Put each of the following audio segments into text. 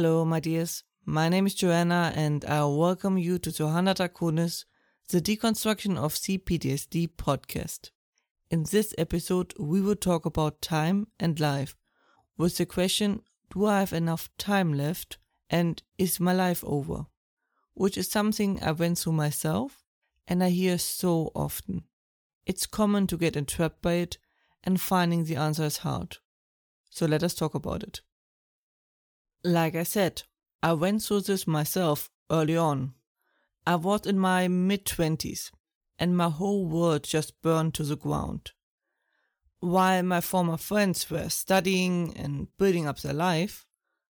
Hello, my dears. My name is Johanna, and I welcome you to Johanna Draconis, the Deconstruction of CPTSD podcast. In this episode, we will talk about time and life with the question Do I have enough time left? And is my life over? Which is something I went through myself and I hear so often. It's common to get entrapped by it, and finding the answer is hard. So let us talk about it. Like I said, I went through this myself early on. I was in my mid 20s and my whole world just burned to the ground. While my former friends were studying and building up their life,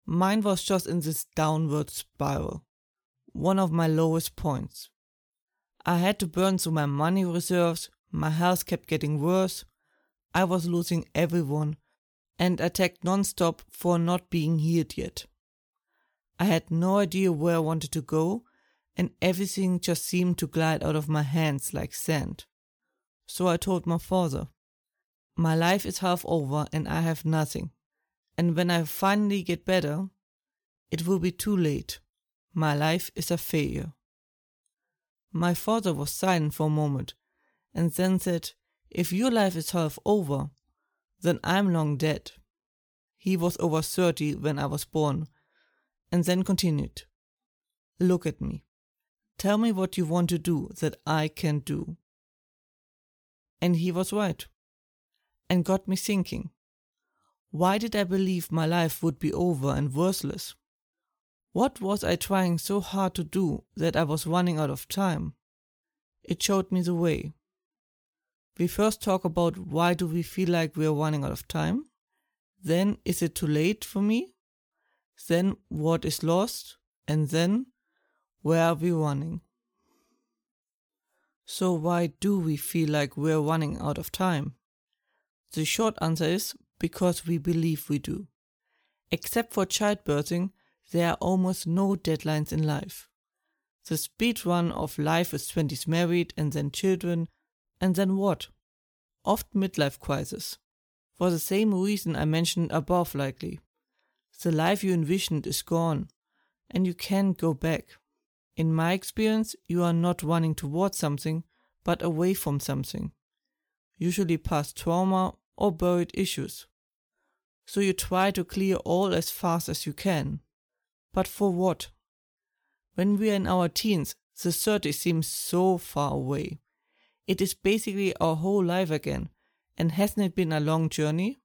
mine was just in this downward spiral, one of my lowest points. I had to burn through my money reserves, my health kept getting worse, I was losing everyone and attacked non-stop for not being healed yet. I had no idea where I wanted to go, and everything just seemed to glide out of my hands like sand. So I told my father, My life is half over and I have nothing. And when I finally get better, it will be too late. My life is a failure. My father was silent for a moment and then said, If your life is half over, then I'm long dead. He was over 30 when I was born, and then continued, Look at me. Tell me what you want to do that I can do. And he was right, and got me thinking. Why did I believe my life would be over and worthless? What was I trying so hard to do that I was running out of time? It showed me the way we first talk about why do we feel like we're running out of time. Then is it too late for me? Then what is lost? And then where are we running? So why do we feel like we're running out of time? The short answer is because we believe we do. Except for childbirthing, there are almost no deadlines in life. The speed run of life is 20s married and then children and then what? Oft midlife crisis. For the same reason I mentioned above, likely. The life you envisioned is gone, and you can't go back. In my experience, you are not running towards something, but away from something. Usually past trauma or buried issues. So you try to clear all as fast as you can. But for what? When we are in our teens, the 30 seems so far away. It is basically our whole life again, and hasn't it been a long journey?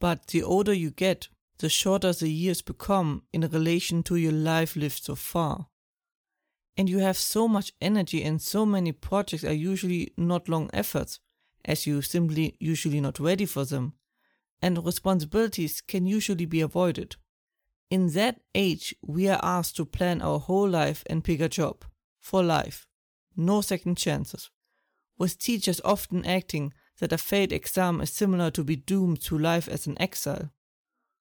But the older you get, the shorter the years become in relation to your life lived so far. And you have so much energy, and so many projects are usually not long efforts, as you simply usually not ready for them, and responsibilities can usually be avoided. In that age, we are asked to plan our whole life and pick a job for life. No second chances with teachers often acting that a failed exam is similar to be doomed to life as an exile.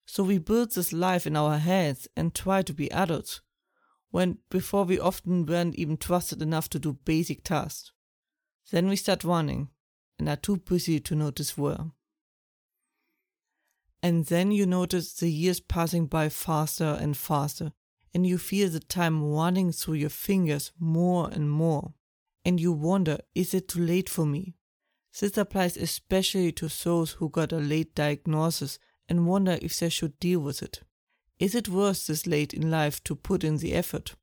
So we build this life in our heads and try to be adults, when before we often weren't even trusted enough to do basic tasks. Then we start running and are too busy to notice where. And then you notice the years passing by faster and faster, and you feel the time running through your fingers more and more and you wonder, is it too late for me? This applies especially to those who got a late diagnosis and wonder if they should deal with it. Is it worth this late in life to put in the effort?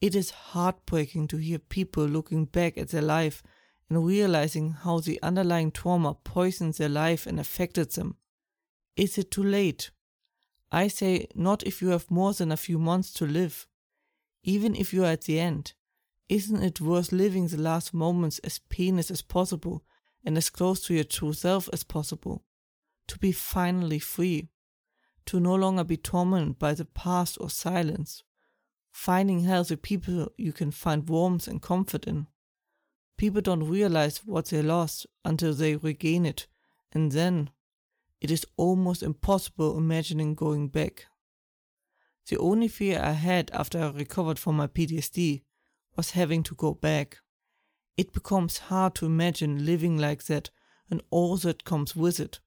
It is heartbreaking to hear people looking back at their life and realizing how the underlying trauma poisoned their life and affected them. Is it too late? I say not if you have more than a few months to live. Even if you are at the end, isn't it worth living the last moments as painless as possible and as close to your true self as possible? To be finally free. To no longer be tormented by the past or silence. Finding healthy people you can find warmth and comfort in. People don't realize what they lost until they regain it, and then it is almost impossible imagining going back. The only fear I had after I recovered from my PTSD was having to go back. It becomes hard to imagine living like that and all that comes with it.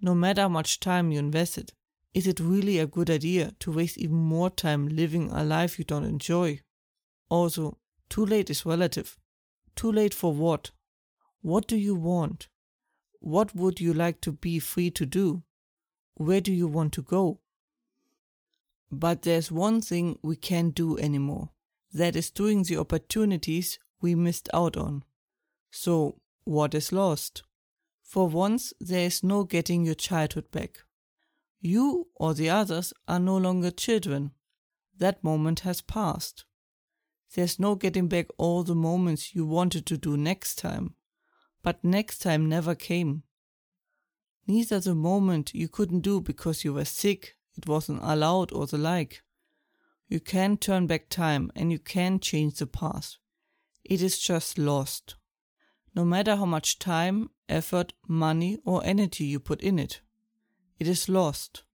No matter how much time you invested, Is it really a good idea to waste even more time living a life you don't enjoy? Also, too late is relative. Too late for what? What do you want? What would you like to be free to do? Where do you want to go? But there's one thing we can't do anymore. That is doing the opportunities we missed out on. So, what is lost? For once, there is no getting your childhood back. You or the others are no longer children. That moment has passed. There's no getting back all the moments you wanted to do next time. But next time never came. Neither the moment you couldn't do because you were sick, it wasn't allowed, or the like. You can't turn back time and you can't change the past. It is just lost. No matter how much time, effort, money, or energy you put in it. It is lost.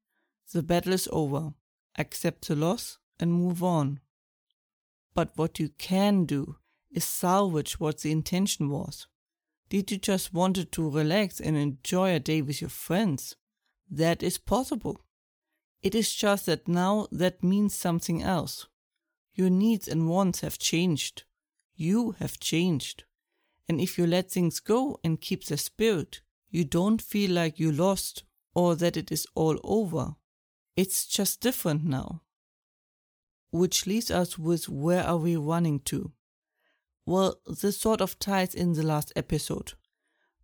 The battle is over. Accept the loss and move on. But what you can do is salvage what the intention was. Did you just wanted to relax and enjoy a day with your friends? That is possible. It is just that now that means something else. Your needs and wants have changed. You have changed. And if you let things go and keep the spirit, you don't feel like you lost or that it is all over. It's just different now. Which leaves us with where are we running to? Well, this sort of ties in the last episode.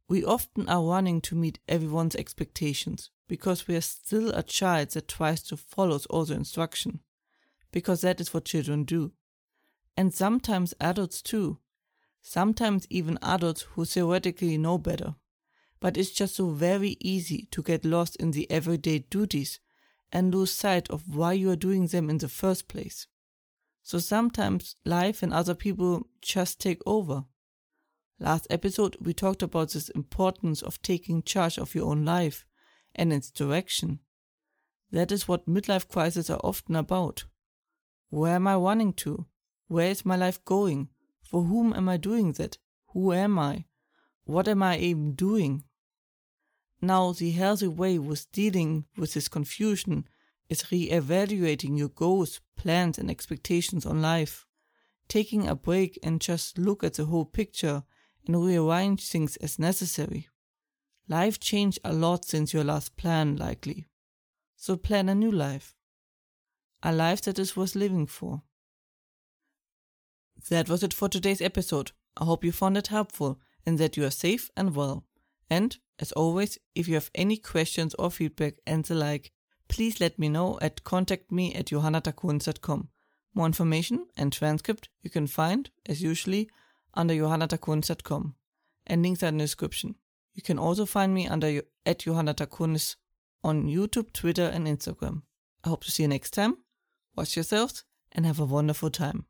We often are running to meet everyone's expectations because we are still a child that tries to follow all the instruction, because that is what children do. And sometimes adults too. Sometimes even adults who theoretically know better. But it's just so very easy to get lost in the everyday duties and lose sight of why you are doing them in the first place. So sometimes life and other people just take over. Last episode, we talked about this importance of taking charge of your own life and its direction. That is what midlife crises are often about. Where am I running to? Where is my life going? For whom am I doing that? Who am I? What am I even doing? Now, the healthy way with dealing with this confusion is re-evaluating your goals, plans, and expectations on life, taking a break and just look at the whole picture and rearrange things as necessary. Life changed a lot since your last plan, likely. So plan a new life. A life that is worth living for. That was it for today's episode. I hope you found it helpful and that you are safe and well. And, as always, if you have any questions or feedback and the like, please let me know at contact me at johannadraconis.com. More information and transcript you can find, as usually, under johannadraconis.com, and links are in the description. You can also find me under at johannadraconis on YouTube, Twitter, and Instagram. I hope to see you next time. Watch yourselves and have a wonderful time.